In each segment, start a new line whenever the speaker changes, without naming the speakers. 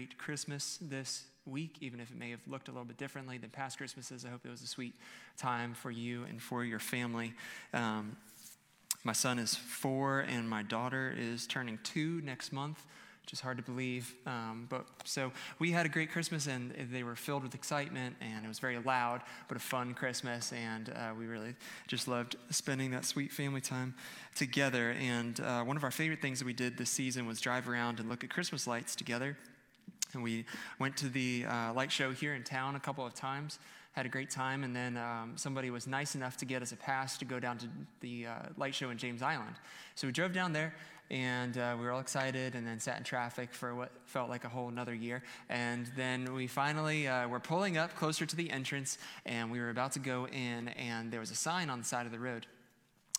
great Christmas this week, even if it may have looked a little bit differently than past Christmases. I hope it was a sweet time for you and for your family. Um, my son is four, and my daughter is turning two next month which is hard to believe. Um, but so we had a great Christmas, and they were filled with excitement, and it was very loud, but a fun Christmas, and uh, we really just loved spending that sweet family time together. And uh, one of our favorite things that we did this season was drive around and look at Christmas lights together. And we went to the uh, light show here in town a couple of times had a great time, and then um, somebody was nice enough to get us a pass to go down to the uh, light show in James Island. So we drove down there, and uh, we were all excited and then sat in traffic for what felt like a whole another year and then we finally uh, were pulling up closer to the entrance and we were about to go in and there was a sign on the side of the road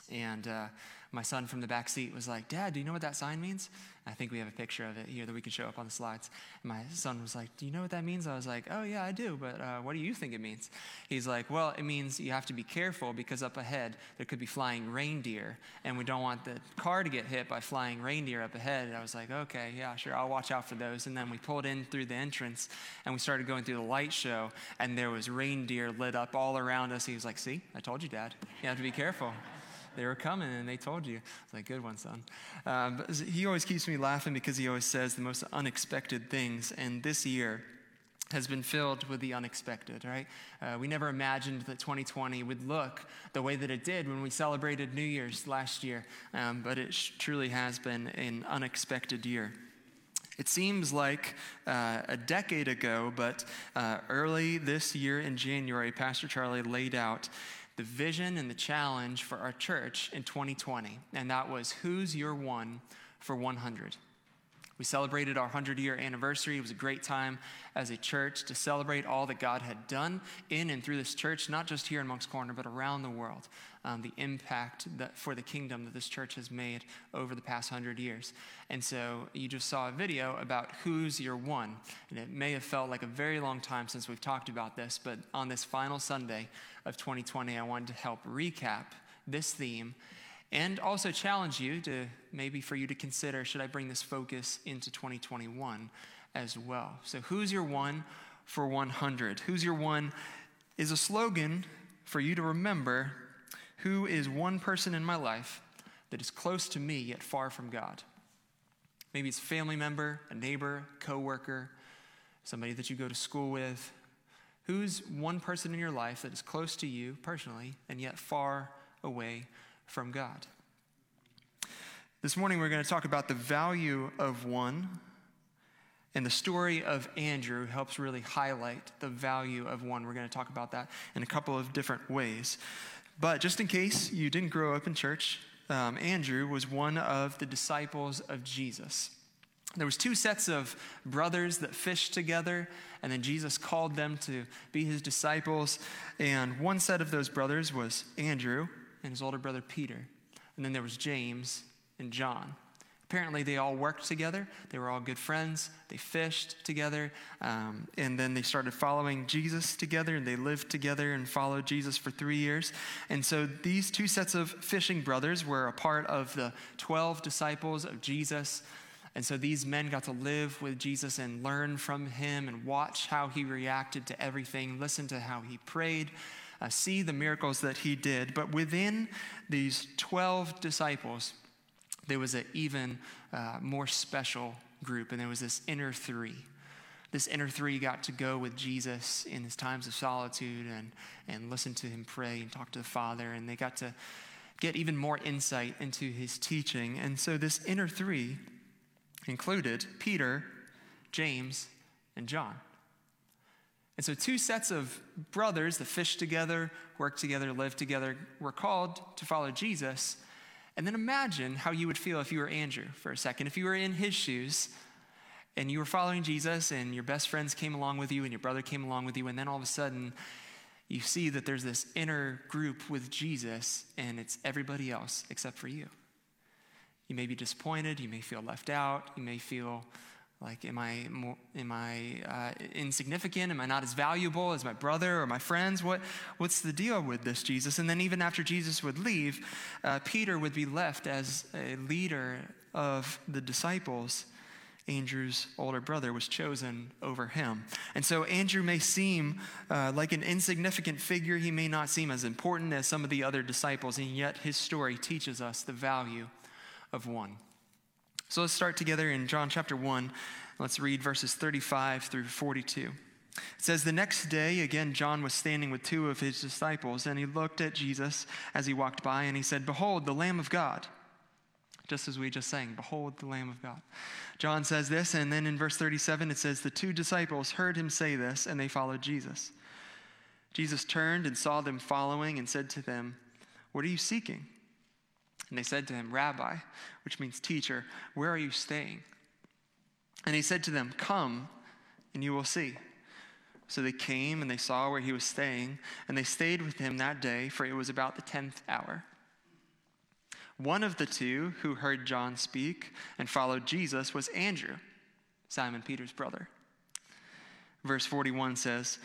and uh, my son from the back seat was like, Dad, do you know what that sign means? I think we have a picture of it here that we can show up on the slides. And my son was like, Do you know what that means? I was like, Oh, yeah, I do, but uh, what do you think it means? He's like, Well, it means you have to be careful because up ahead there could be flying reindeer, and we don't want the car to get hit by flying reindeer up ahead. And I was like, Okay, yeah, sure, I'll watch out for those. And then we pulled in through the entrance and we started going through the light show, and there was reindeer lit up all around us. He was like, See, I told you, Dad, you have to be careful they were coming and they told you. It's like, good one, son. Um, he always keeps me laughing because he always says the most unexpected things. And this year, has been filled with the unexpected, right? Uh, we never imagined that 2020 would look the way that it did when we celebrated New Year's last year, um, but it sh- truly has been an unexpected year. It seems like uh, a decade ago, but uh, early this year in January, Pastor Charlie laid out the vision and the challenge for our church in 2020, and that was Who's Your One for 100? We celebrated our 100 year anniversary. It was a great time as a church to celebrate all that God had done in and through this church, not just here in Moncks Corner, but around the world. Um, the impact that, for the kingdom that this church has made over the past 100 years. And so you just saw a video about who's your one. And it may have felt like a very long time since we've talked about this, but on this final Sunday, of 2020, I wanted to help recap this theme and also challenge you to maybe for you to consider should I bring this focus into 2021 as well. So, who's your one for 100? Who's your one is a slogan for you to remember who is one person in my life that is close to me yet far from God. Maybe it's a family member, a neighbor, coworker, somebody that you go to school with, Who's one person in your life that is close to you personally and yet far away from God? This morning, we're going to talk about the value of one. And the story of Andrew helps really highlight the value of one. We're going to talk about that in a couple of different ways. But just in case you didn't grow up in church, um, Andrew was one of the disciples of Jesus. There was two sets of brothers that fished together, and then Jesus called them to be his disciples. And one set of those brothers was Andrew and his older brother Peter. And then there was James and John. Apparently, they all worked together. They were all good friends. They fished together. Um, and then they started following Jesus together, and they lived together and followed Jesus for three years. And so these two sets of fishing brothers were a part of the 12 disciples of Jesus. And so these men got to live with Jesus and learn from him and watch how he reacted to everything, listen to how he prayed, uh, see the miracles that he did. But within these 12 disciples, there was an even uh, more special group, and there was this inner three. This inner three got to go with Jesus in his times of solitude and, and listen to him pray and talk to the Father, and they got to get even more insight into his teaching. And so, this inner three included Peter, James, and John. And so, two sets of brothers that fished together, worked together, lived together, were called to follow Jesus. And then imagine how you would feel if you were Andrew for a second. If you were in his shoes and you were following Jesus and your best friends came along with you and your brother came along with you, and then all of a sudden you see that there's this inner group with Jesus and it's everybody else except for you. You may be disappointed. You may feel left out. You may feel like, am I, more, am I uh, insignificant? Am I not as valuable as my brother or my friends? What, what's the deal with this, Jesus? And then, even after Jesus would leave, uh, Peter would be left as a leader of the disciples. Andrew's older brother was chosen over him. And so Andrew may seem uh, like an insignificant figure. He may not seem as important as some of the other disciples, and yet his story teaches us the value of one. So let's start together in John chapter 1. Let's read verses 35 through 42. It says, The next day, again, John was standing with two of his disciples, and he looked at Jesus as he walked by, and he said, Behold, the Lamb of God just as we just sang, Behold the Lamb of God. John says this, and then in verse 37 it says, The two disciples heard him say this, and they followed Jesus. Jesus turned and saw them following and said to them, What are you seeking? And they said to him, Rabbi, which means teacher, where are you staying? And he said to them, Come, and you will see. So they came and they saw where he was staying, and they stayed with him that day, for it was about the tenth hour. One of the two who heard John speak and followed Jesus was Andrew, Simon Peter's brother. Verse 41 says,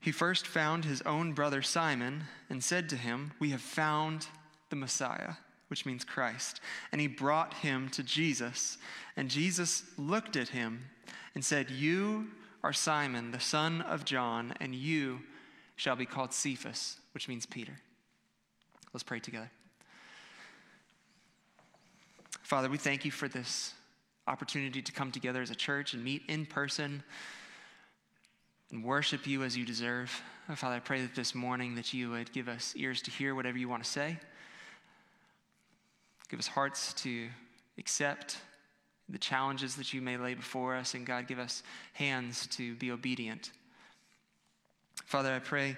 He first found his own brother Simon and said to him, We have found the Messiah, which means Christ. And he brought him to Jesus. And Jesus looked at him and said, You are Simon, the son of John, and you shall be called Cephas, which means Peter. Let's pray together. Father, we thank you for this opportunity to come together as a church and meet in person and worship you as you deserve. Father, I pray that this morning that you would give us ears to hear whatever you want to say. Give us hearts to accept the challenges that you may lay before us, and God, give us hands to be obedient. Father, I pray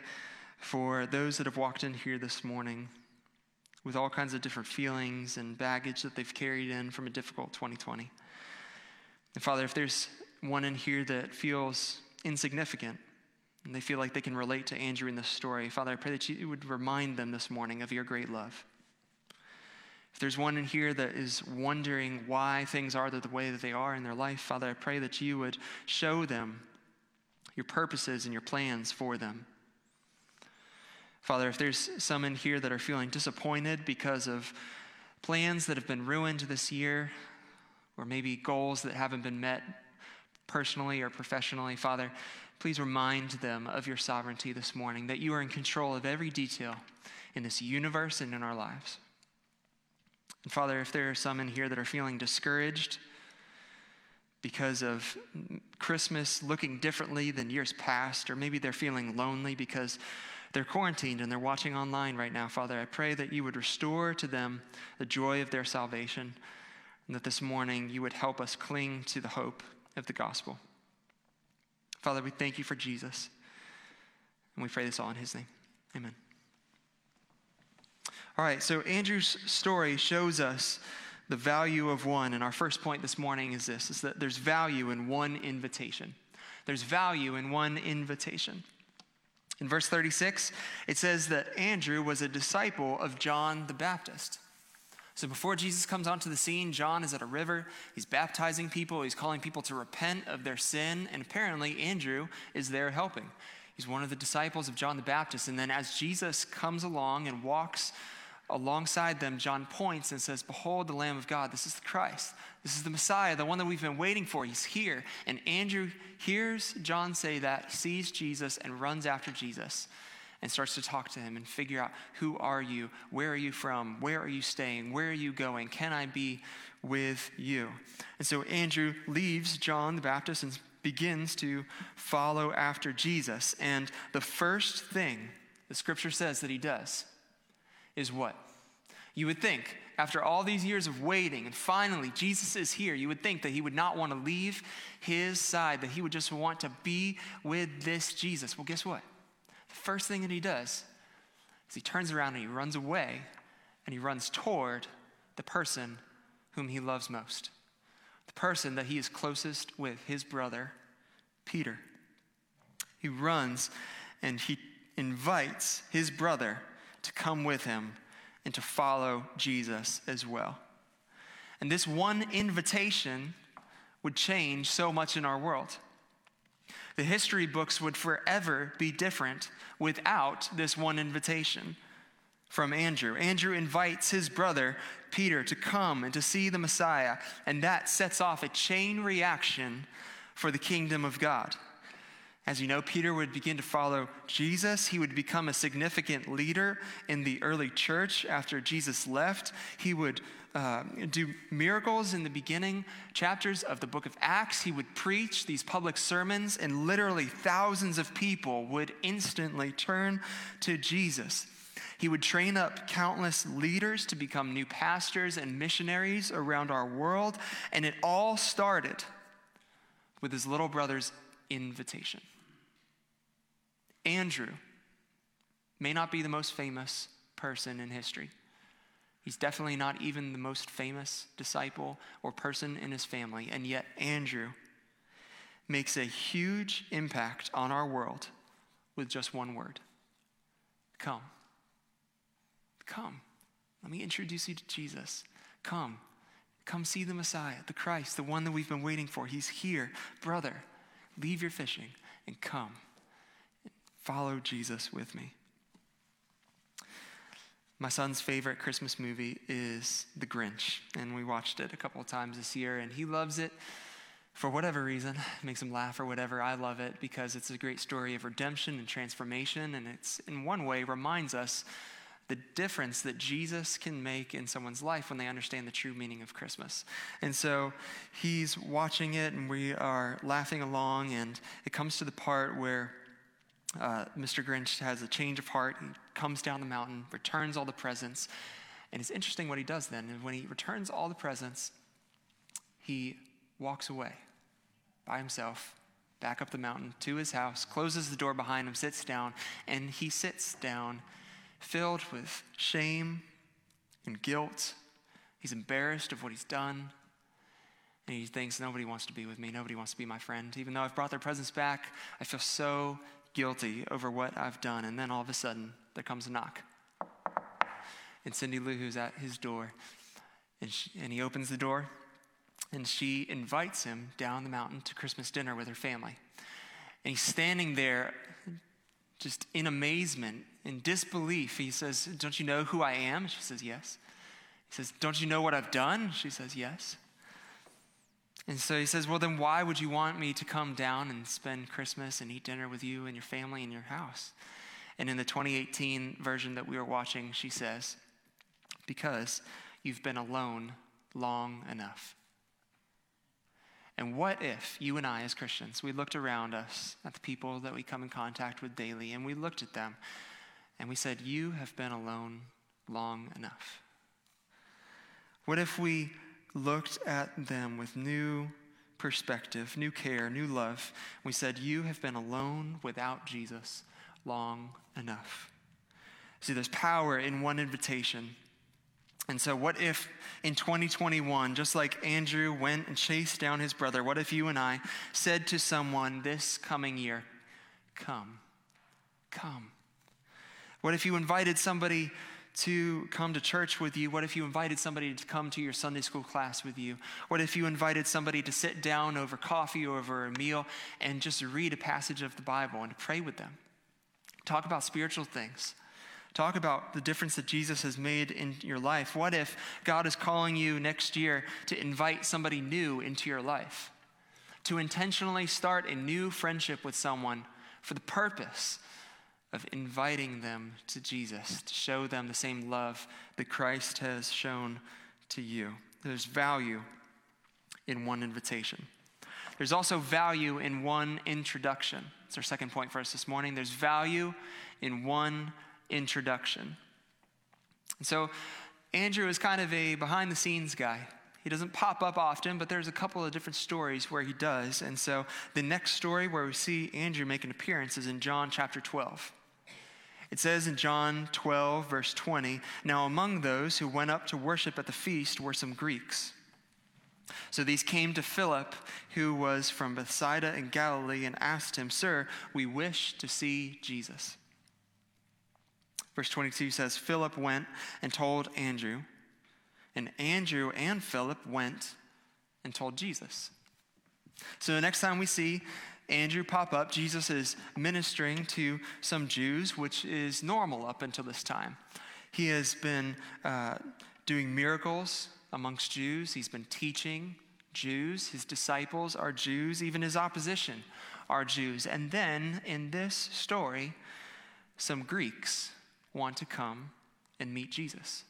for those that have walked in here this morning with all kinds of different feelings and baggage that they've carried in from a difficult 2020. And Father, if there's one in here that feels insignificant and they feel like they can relate to Andrew in this story, Father, I pray that you would remind them this morning of your great love. If there's one in here that is wondering why things are the way that they are in their life, Father, I pray that you would show them your purposes and your plans for them. Father, if there's some in here that are feeling disappointed because of plans that have been ruined this year, or maybe goals that haven't been met personally or professionally, Father, please remind them of your sovereignty this morning, that you are in control of every detail in this universe and in our lives. And Father, if there are some in here that are feeling discouraged because of Christmas looking differently than years past, or maybe they're feeling lonely because they're quarantined and they're watching online right now, Father. I pray that you would restore to them the joy of their salvation and that this morning you would help us cling to the hope of the gospel. Father, we thank you for Jesus. And we pray this all in his name. Amen. All right, so Andrew's story shows us the value of one. And our first point this morning is this is that there's value in one invitation. There's value in one invitation. In verse 36, it says that Andrew was a disciple of John the Baptist. So before Jesus comes onto the scene, John is at a river. He's baptizing people, he's calling people to repent of their sin, and apparently Andrew is there helping. He's one of the disciples of John the Baptist. And then as Jesus comes along and walks alongside them, John points and says, Behold the Lamb of God. This is the Christ. This is the Messiah, the one that we've been waiting for. He's here. And Andrew hears John say that, sees Jesus, and runs after Jesus and starts to talk to him and figure out who are you? Where are you from? Where are you staying? Where are you going? Can I be with you? And so Andrew leaves John the Baptist and begins to follow after Jesus. And the first thing the scripture says that he does is what? You would think, after all these years of waiting, and finally Jesus is here, you would think that he would not want to leave his side, that he would just want to be with this Jesus. Well, guess what? The first thing that he does is he turns around and he runs away and he runs toward the person whom he loves most, the person that he is closest with, his brother, Peter. He runs and he invites his brother to come with him and to follow Jesus as well. And this one invitation would change so much in our world. The history books would forever be different without this one invitation from Andrew. Andrew invites his brother Peter to come and to see the Messiah. And that sets off a chain reaction for the kingdom of God. As you know, Peter would begin to follow Jesus. He would become a significant leader in the early church after Jesus left. He would uh, do miracles in the beginning chapters of the book of Acts. He would preach these public sermons, and literally thousands of people would instantly turn to Jesus. He would train up countless leaders to become new pastors and missionaries around our world, and it all started with his little brother's invitation. Andrew may not be the most famous person in history. He's definitely not even the most famous disciple or person in his family, and yet Andrew makes a huge impact on our world with just one word Come. Come. Let me introduce you to Jesus. Come. Come see the Messiah, the Christ, the one that we've been waiting for. He's here. Brother, leave your fishing and come. Follow Jesus with me. My son's favorite Christmas movie is The Grinch, and we watched it a couple of times this year, and he loves it for whatever reason. It makes him laugh or whatever. I love it because it's a great story of redemption and transformation, and it's in one way reminds us the difference that Jesus can make in someone's life when they understand the true meaning of Christmas. And so he's watching it, and we are laughing along, and it comes to the part where uh, Mr. Grinch has a change of heart. He comes down the mountain, returns all the presents. And it's interesting what he does then. And when he returns all the presents, he walks away by himself, back up the mountain to his house, closes the door behind him, sits down, and he sits down filled with shame and guilt. He's embarrassed of what he's done. And he thinks, nobody wants to be with me. Nobody wants to be my friend. Even though I've brought their presents back, I feel so guilty over what I've done. And then all of a sudden, there comes a knock. And Cindy Lou Who's at his door, and, she, and he opens the door, and she invites him down the mountain to Christmas dinner with her family. And he's standing there just in amazement, in disbelief. He says, Don't you know who I am? She says, Yes. He says, Don't you know what I've done? She says, Yes. And so he says, Well, then why would you want me to come down and spend Christmas and eat dinner with you and your family in your house? And in the 2018 version that we were watching, she says, Because you've been alone long enough. And what if you and I, as Christians, we looked around us at the people that we come in contact with daily and we looked at them and we said, You have been alone long enough? What if we looked at them with new perspective, new care, new love. We said, You have been alone without Jesus long enough. See, there's power in one invitation. And so, what if in 2021, just like Andrew went and chased down his brother, what if you and I said to someone this coming year, Come, come? What if you invited somebody to come to church with you? What if you invited somebody to come to your Sunday school class with you? What if you invited somebody to sit down over coffee or over a meal and just read a passage of the Bible and pray with them? Talk about spiritual things. Talk about the difference that Jesus has made in your life. What if God is calling you next year to invite somebody new into your life? To intentionally start a new friendship with someone for the purpose of inviting them to Jesus, to show them the same love that Christ has shown to you. There's value in one invitation. There's also value in one introduction. It's our second point for us this morning. There's value in one introduction. And so, Andrew is kind of a behind the scenes guy. He doesn't pop up often, but there's a couple of different stories where he does. And so, the next story where we see Andrew make an appearance is in John chapter 12. It says in John 12, verse 20 Now among those who went up to worship at the feast were some Greeks. So these came to Philip, who was from Bethsaida in Galilee, and asked him, Sir, we wish to see Jesus. Verse 22 says, Philip went and told Andrew, and Andrew and Philip went and told Jesus. So the next time we see Andrew pop up. Jesus is ministering to some Jews, which is normal up until this time. He has been uh, doing miracles amongst Jews. He's been teaching Jews. His disciples are Jews. Even his opposition are Jews. And then in this story, some Greeks want to come and meet Jesus.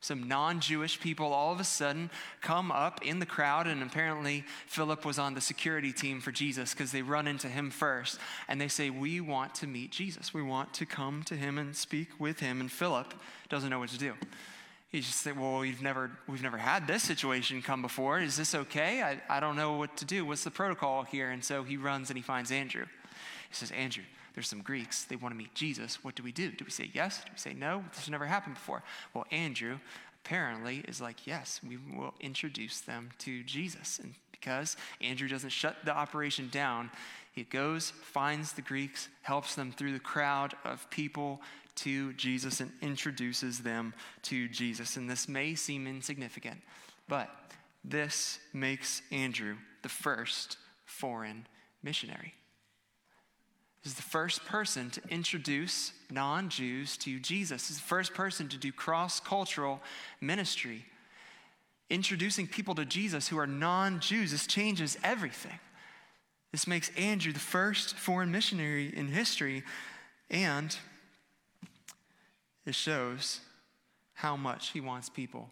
Some non Jewish people all of a sudden come up in the crowd, and apparently Philip was on the security team for Jesus because they run into him first and they say, We want to meet Jesus. We want to come to him and speak with him. And Philip doesn't know what to do. He just said, Well, we've never, we've never had this situation come before. Is this okay? I, I don't know what to do. What's the protocol here? And so he runs and he finds Andrew. He says, Andrew, there's some Greeks. They want to meet Jesus. What do we do? Do we say yes? Do we say no? This has never happened before. Well, Andrew apparently is like, yes, we will introduce them to Jesus. And because Andrew doesn't shut the operation down, he goes, finds the Greeks, helps them through the crowd of people to Jesus, and introduces them to Jesus. And this may seem insignificant, but this makes Andrew the first foreign missionary is the first person to introduce non Jews to Jesus. He's the first person to do cross cultural ministry, introducing people to Jesus who are non Jews. This changes everything. This makes Andrew the first foreign missionary in history, and it shows how much he wants people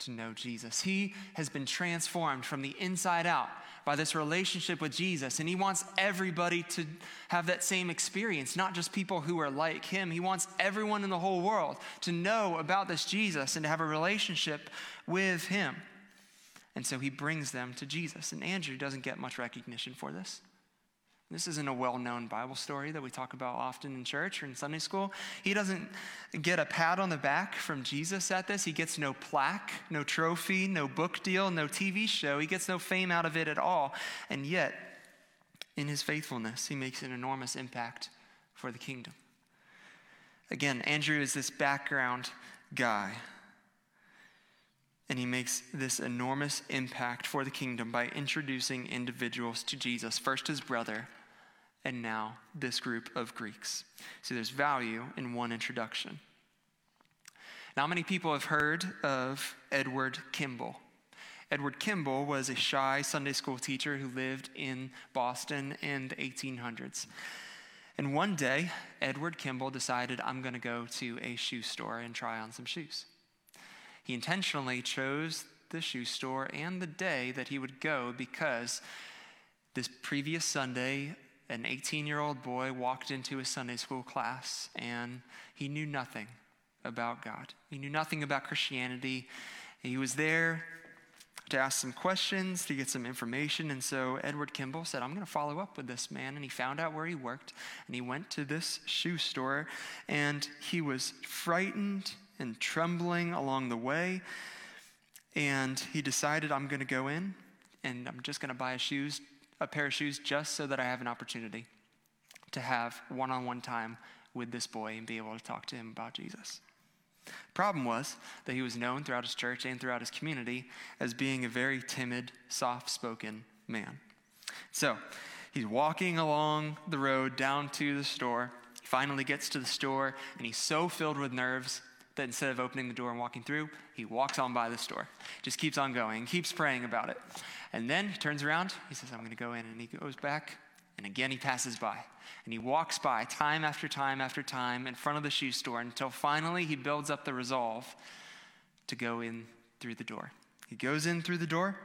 to know Jesus. He has been transformed from the inside out by this relationship with Jesus. And he wants everybody to have that same experience, not just people who are like him. He wants everyone in the whole world to know about this Jesus and to have a relationship with him. And so he brings them to Jesus. And Andrew doesn't get much recognition for this. This isn't a well known Bible story that we talk about often in church or in Sunday school. He doesn't get a pat on the back from Jesus at this. He gets no plaque, no trophy, no book deal, no TV show. He gets no fame out of it at all. And yet, in his faithfulness, he makes an enormous impact for the kingdom. Again, Andrew is this background guy. And he makes this enormous impact for the kingdom by introducing individuals to Jesus. First, his brother, and now this group of Greeks. So there's value in one introduction. Now, many people have heard of Edward Kimball. Edward Kimball was a shy Sunday school teacher who lived in Boston in the 1800s. And one day, Edward Kimball decided, I'm going to go to a shoe store and try on some shoes. He intentionally chose the shoe store and the day that he would go because this previous Sunday, an 18 year old boy walked into a Sunday school class and he knew nothing about God. He knew nothing about Christianity. He was there to ask some questions, to get some information. And so Edward Kimball said, I'm going to follow up with this man. And he found out where he worked and he went to this shoe store and he was frightened and trembling along the way. And he decided, I'm going to go in and I'm just going to buy shoes a pair of shoes just so that I have an opportunity to have one on one time with this boy and be able to talk to him about Jesus. Problem was that he was known throughout his church and throughout his community as being a very timid, soft spoken man. So he's walking along the road down to the store. He finally gets to the store, and he's so filled with nerves that instead of opening the door and walking through, he walks on by the store. Just keeps on going, keeps praying about it. And then he turns around, he says, I'm going to go in. And he goes back, and again he passes by. And he walks by time after time after time in front of the shoe store until finally he builds up the resolve to go in through the door. He goes in through the door.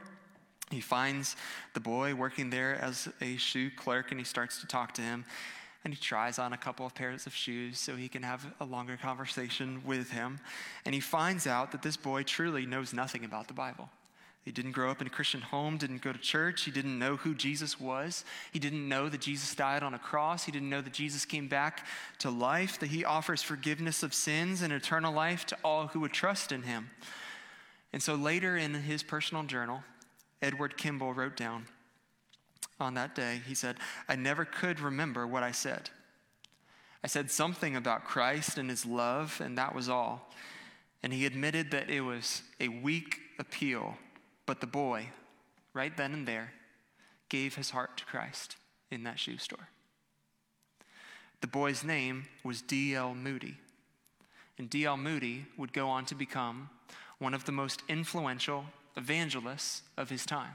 He finds the boy working there as a shoe clerk and he starts to talk to him. And he tries on a couple of pairs of shoes so he can have a longer conversation with him. And he finds out that this boy truly knows nothing about the Bible. He didn't grow up in a Christian home, didn't go to church. He didn't know who Jesus was. He didn't know that Jesus died on a cross. He didn't know that Jesus came back to life, that he offers forgiveness of sins and eternal life to all who would trust in him. And so later in his personal journal, Edward Kimball wrote down on that day, he said, I never could remember what I said. I said something about Christ and his love, and that was all. And he admitted that it was a weak appeal but the boy, right then and there, gave his heart to Christ in that shoe store. The boy's name was D.L. Moody. And D.L. Moody would go on to become one of the most influential evangelists of his time.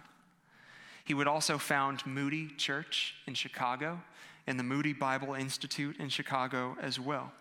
He would also found Moody Church in Chicago and the Moody Bible Institute in Chicago as well.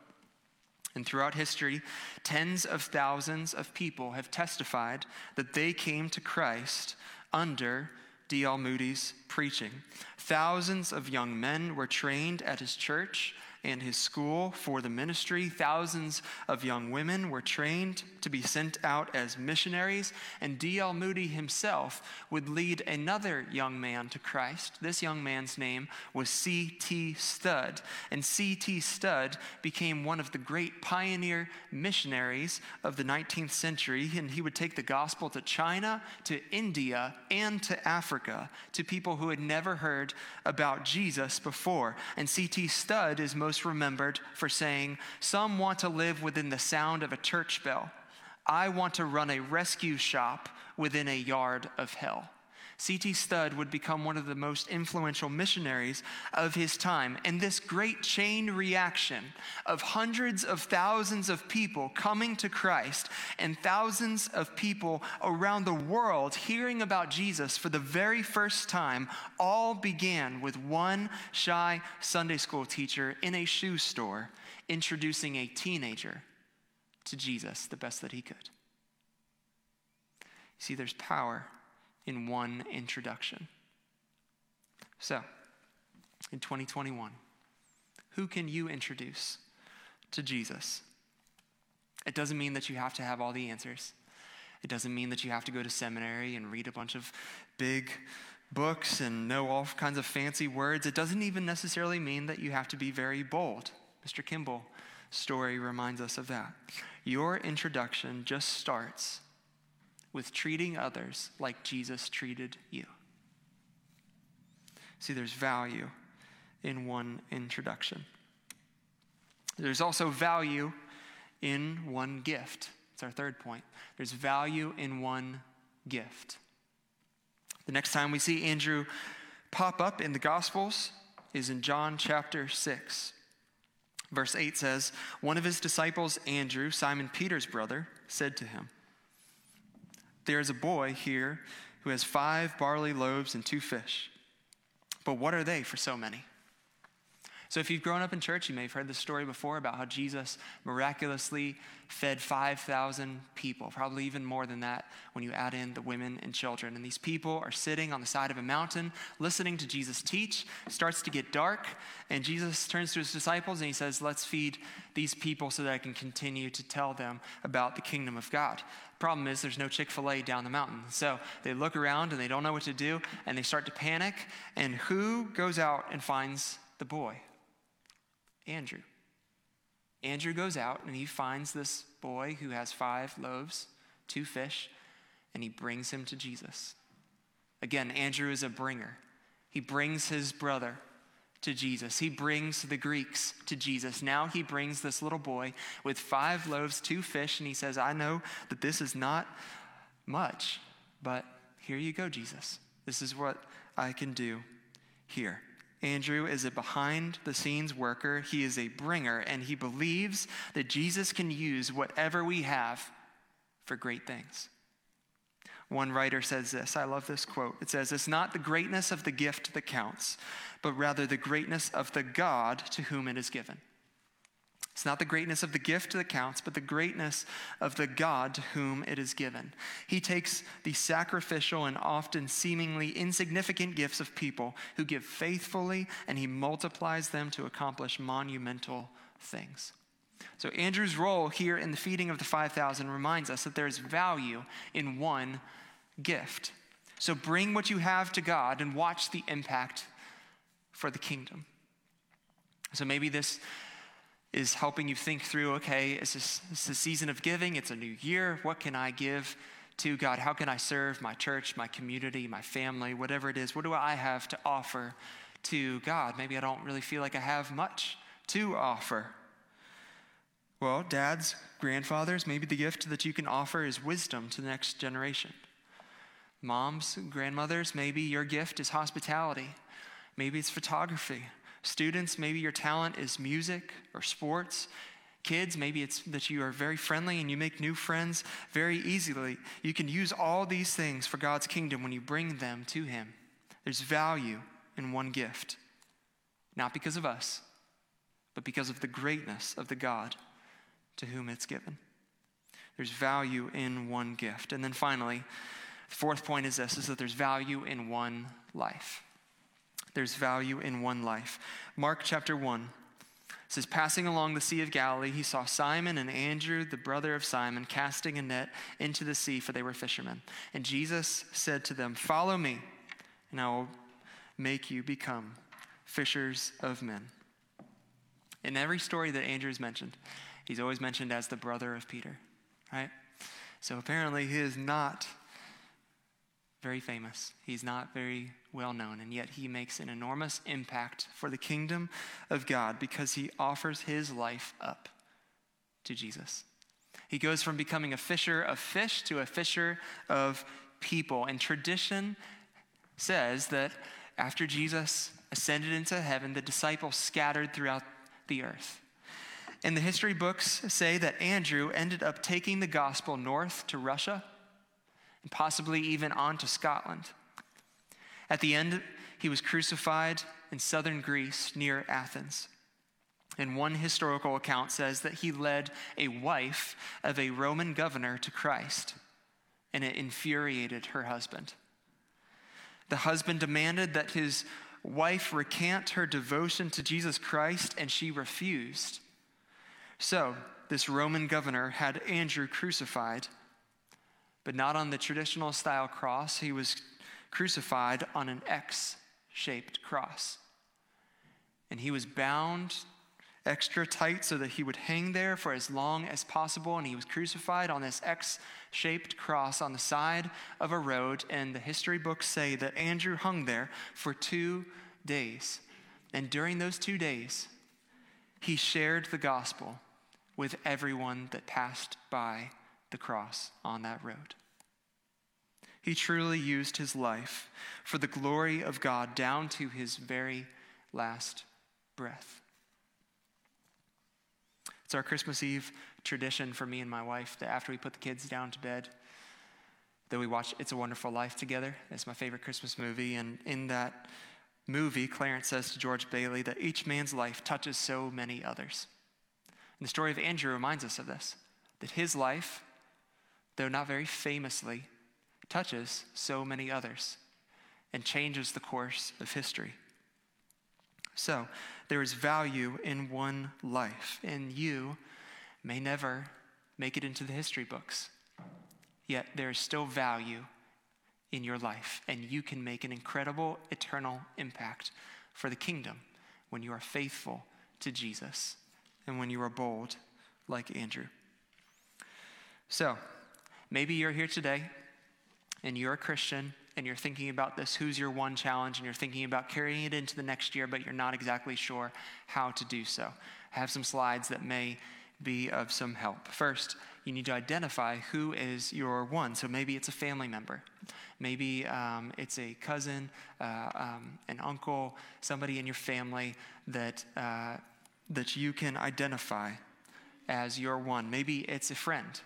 And throughout history, tens of thousands of people have testified that they came to Christ under D.L. Moody's preaching. Thousands of young men were trained at his church and his school for the ministry. Thousands of young women were trained to be sent out as missionaries, and D.L. Moody himself would lead another young man to Christ. This young man's name was C.T. Studd, and C.T. Studd became one of the great pioneer missionaries of the 19th century, and he would take the gospel to China, to India, and to Africa, to people who had never heard about Jesus before. And C.T. Studd is most most remembered for saying, Some want to live within the sound of a church bell. I want to run a rescue shop within a yard of hell. C.T. Studd would become one of the most influential missionaries of his time. And this great chain reaction of hundreds of thousands of people coming to Christ and thousands of people around the world hearing about Jesus for the very first time all began with one shy Sunday school teacher in a shoe store introducing a teenager to Jesus the best that he could. See, there's power in one introduction. So, in 2021, who can you introduce to Jesus? It doesn't mean that you have to have all the answers. It doesn't mean that you have to go to seminary and read a bunch of big books and know all kinds of fancy words. It doesn't even necessarily mean that you have to be very bold. Mr. Kimball story reminds us of that. Your introduction just starts with treating others like Jesus treated you. See, there's value in one introduction. There's also value in one gift. It's our third point. There's value in one gift. The next time we see Andrew pop up in the Gospels is in John chapter 6. Verse 8 says, One of his disciples, Andrew, Simon Peter's brother, said to him, there is a boy here who has five barley loaves and two fish. But what are they for so many? So, if you've grown up in church, you may have heard this story before about how Jesus miraculously fed 5,000 people, probably even more than that when you add in the women and children. And these people are sitting on the side of a mountain listening to Jesus teach. It starts to get dark, and Jesus turns to his disciples and he says, Let's feed these people so that I can continue to tell them about the kingdom of God. Problem is, there's no Chick fil A down the mountain. So they look around and they don't know what to do, and they start to panic. And who goes out and finds the boy? Andrew. Andrew goes out and he finds this boy who has five loaves, two fish, and he brings him to Jesus. Again, Andrew is a bringer. He brings his brother to Jesus. He brings the Greeks to Jesus. Now he brings this little boy with five loaves, two fish, and he says, I know that this is not much, but here you go, Jesus. This is what I can do here. Andrew is a behind the scenes worker. He is a bringer, and he believes that Jesus can use whatever we have for great things. One writer says this I love this quote. It says, It's not the greatness of the gift that counts, but rather the greatness of the God to whom it is given. It's not the greatness of the gift that counts, but the greatness of the God to whom it is given. He takes the sacrificial and often seemingly insignificant gifts of people who give faithfully and he multiplies them to accomplish monumental things. So, Andrew's role here in the feeding of the 5,000 reminds us that there is value in one gift. So, bring what you have to God and watch the impact for the kingdom. So, maybe this is helping you think through okay, it's, this, it's a season of giving, it's a new year. What can I give to God? How can I serve my church, my community, my family, whatever it is? What do I have to offer to God? Maybe I don't really feel like I have much to offer. Well, dads, grandfathers, maybe the gift that you can offer is wisdom to the next generation. Moms, grandmothers, maybe your gift is hospitality. Maybe it's photography. Students, maybe your talent is music or sports. Kids, maybe it's that you are very friendly and you make new friends very easily. You can use all these things for God's kingdom when you bring them to Him. There's value in one gift, not because of us, but because of the greatness of the God to whom it's given. There's value in one gift. And then finally, the fourth point is this is that there's value in one life. There's value in one life. Mark chapter 1 says, Passing along the Sea of Galilee, he saw Simon and Andrew, the brother of Simon, casting a net into the sea, for they were fishermen. And Jesus said to them, Follow me, and I will make you become fishers of men. In every story that Andrew is mentioned, he's always mentioned as the brother of Peter, right? So apparently he is not very famous. He's not very well known, and yet he makes an enormous impact for the kingdom of God because he offers his life up to Jesus. He goes from becoming a fisher of fish to a fisher of people. And tradition says that after Jesus ascended into heaven, the disciples scattered throughout the earth. And the history books say that Andrew ended up taking the gospel north to Russia and possibly even on to Scotland. At the end, he was crucified in southern Greece near Athens. And one historical account says that he led a wife of a Roman governor to Christ, and it infuriated her husband. The husband demanded that his wife recant her devotion to Jesus Christ, and she refused. So, this Roman governor had Andrew crucified but not on the traditional style cross. He was crucified on an X shaped cross. And he was bound extra tight so that he would hang there for as long as possible. And he was crucified on this X shaped cross on the side of a road. And the history books say that Andrew hung there for two days. And during those two days, he shared the gospel with everyone that passed by the cross on that road. He truly used his life for the glory of God down to his very last breath. It's our Christmas Eve tradition for me and my wife that after we put the kids down to bed, that we watch It's a Wonderful Life together. It's my favorite Christmas movie. And in that movie, Clarence says to George Bailey that each man's life touches so many others. And the story of Andrew reminds us of this that his life though not very famously, touches so many others and changes the course of history. So, there is value in one life, and you may never make it into the history books. Yet, there is still value in your life, and you can make an incredible eternal impact for the kingdom when you are faithful to Jesus and when you are bold like Andrew. So, Maybe you're here today and you're a Christian and you're thinking about this who's your one challenge and you're thinking about carrying it into the next year, but you're not exactly sure how to do so. I have some slides that may be of some help. First, you need to identify who is your one. So maybe it's a family member, maybe um, it's a cousin, uh, um, an uncle, somebody in your family that, uh, that you can identify as your one. Maybe it's a friend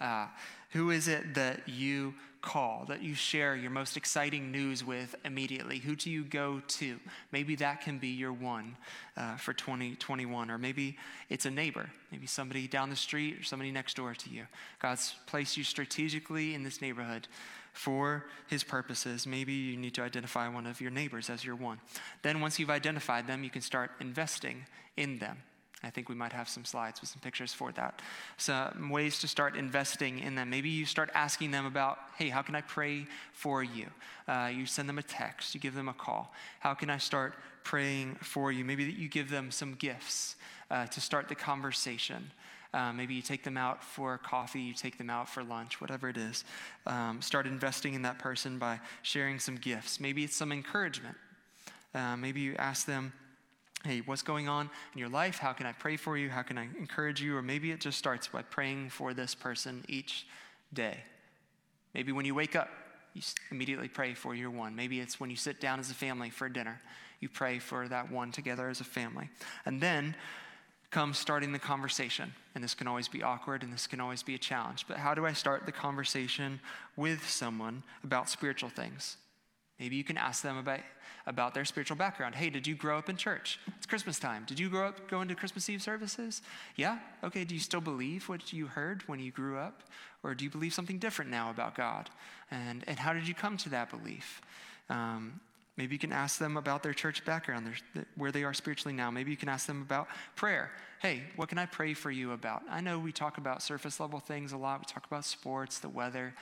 uh, who is it that you call, that you share your most exciting news with immediately? Who do you go to? Maybe that can be your one uh, for 2021, or maybe it's a neighbor, maybe somebody down the street or somebody next door to you. God's placed you strategically in this neighborhood for his purposes. Maybe you need to identify one of your neighbors as your one. Then, once you've identified them, you can start investing in them. I think we might have some slides with some pictures for that. Some ways to start investing in them. Maybe you start asking them about, hey, how can I pray for you? Uh, you send them a text, you give them a call. How can I start praying for you? Maybe that you give them some gifts uh, to start the conversation. Uh, maybe you take them out for coffee, you take them out for lunch, whatever it is. Um, start investing in that person by sharing some gifts. Maybe it's some encouragement. Uh, maybe you ask them, hey, what's going on in your life? How can I pray for you? How can I encourage you? Or maybe it just starts by praying for this person each day. Maybe when you wake up, you immediately pray for your one. Maybe it's when you sit down as a family for dinner, you pray for that one together as a family. And then comes starting the conversation. And this can always be awkward and this can always be a challenge. But how do I start the conversation with someone about spiritual things? Maybe you can ask them about, about their spiritual background. Hey, did you grow up in church? It's Christmas time. Did you grow up going to Christmas Eve services? Yeah? Okay, do you still believe what you heard when you grew up? Or do you believe something different now about God? And, and how did you come to that belief? Um, Maybe you can ask them about their church background, where they are spiritually now. Maybe you can ask them about prayer. Hey, what can I pray for you about? I know we talk about surface level things a lot. We talk about sports, the weather,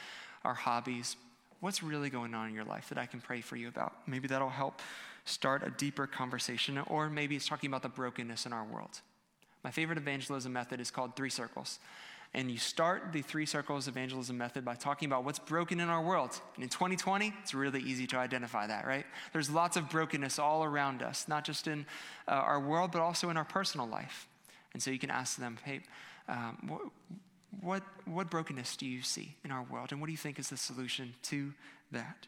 our hobbies. What's really going on in your life that I can pray for you about? Maybe that'll help start a deeper conversation, or maybe it's talking about the brokenness in our world. My favorite evangelism method is called three circles. And you start the three circles evangelism method by talking about what's broken in our world. And in 2020, it's really easy to identify that, right? There's lots of brokenness all around us, not just in uh, our world, but also in our personal life. And so you can ask them, hey, um, what, what brokenness do you see in our world? And what do you think is the solution to that?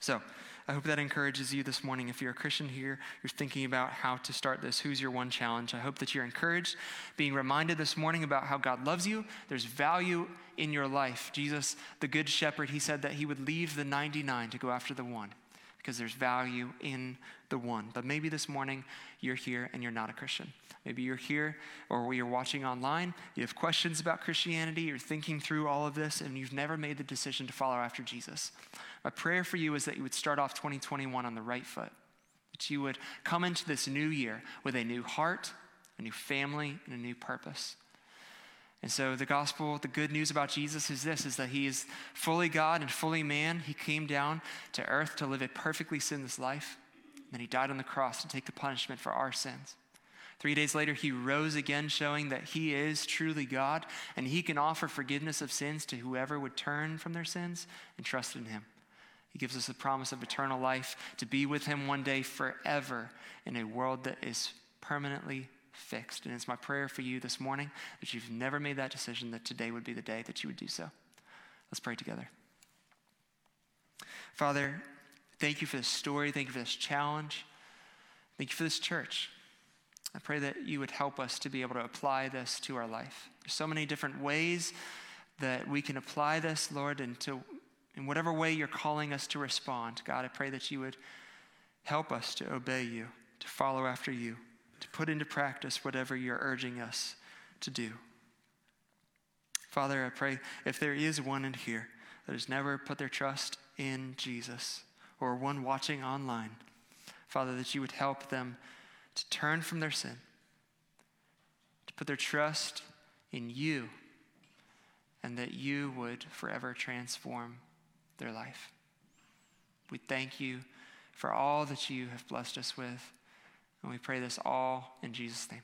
So, I hope that encourages you this morning. If you're a Christian here, you're thinking about how to start this, who's your one challenge? I hope that you're encouraged, being reminded this morning about how God loves you. There's value in your life. Jesus, the Good Shepherd, he said that he would leave the 99 to go after the one because there's value in the one. But maybe this morning you're here and you're not a Christian. Maybe you're here or you're watching online, you have questions about Christianity, you're thinking through all of this, and you've never made the decision to follow after Jesus. My prayer for you is that you would start off 2021 on the right foot, that you would come into this new year with a new heart, a new family, and a new purpose. And so the gospel, the good news about Jesus is this is that he is fully God and fully man. He came down to earth to live a perfectly sinless life. And then he died on the cross to take the punishment for our sins. Three days later, he rose again, showing that he is truly God and he can offer forgiveness of sins to whoever would turn from their sins and trust in him. He gives us the promise of eternal life to be with Him one day forever in a world that is permanently fixed. And it's my prayer for you this morning that you've never made that decision, that today would be the day that you would do so. Let's pray together. Father, thank you for this story. Thank you for this challenge. Thank you for this church. I pray that you would help us to be able to apply this to our life. There's so many different ways that we can apply this, Lord, and to in whatever way you're calling us to respond, God, I pray that you would help us to obey you, to follow after you, to put into practice whatever you're urging us to do. Father, I pray if there is one in here that has never put their trust in Jesus or one watching online, Father, that you would help them to turn from their sin, to put their trust in you, and that you would forever transform their life. We thank you for all that you have blessed us with. And we pray this all in Jesus' name.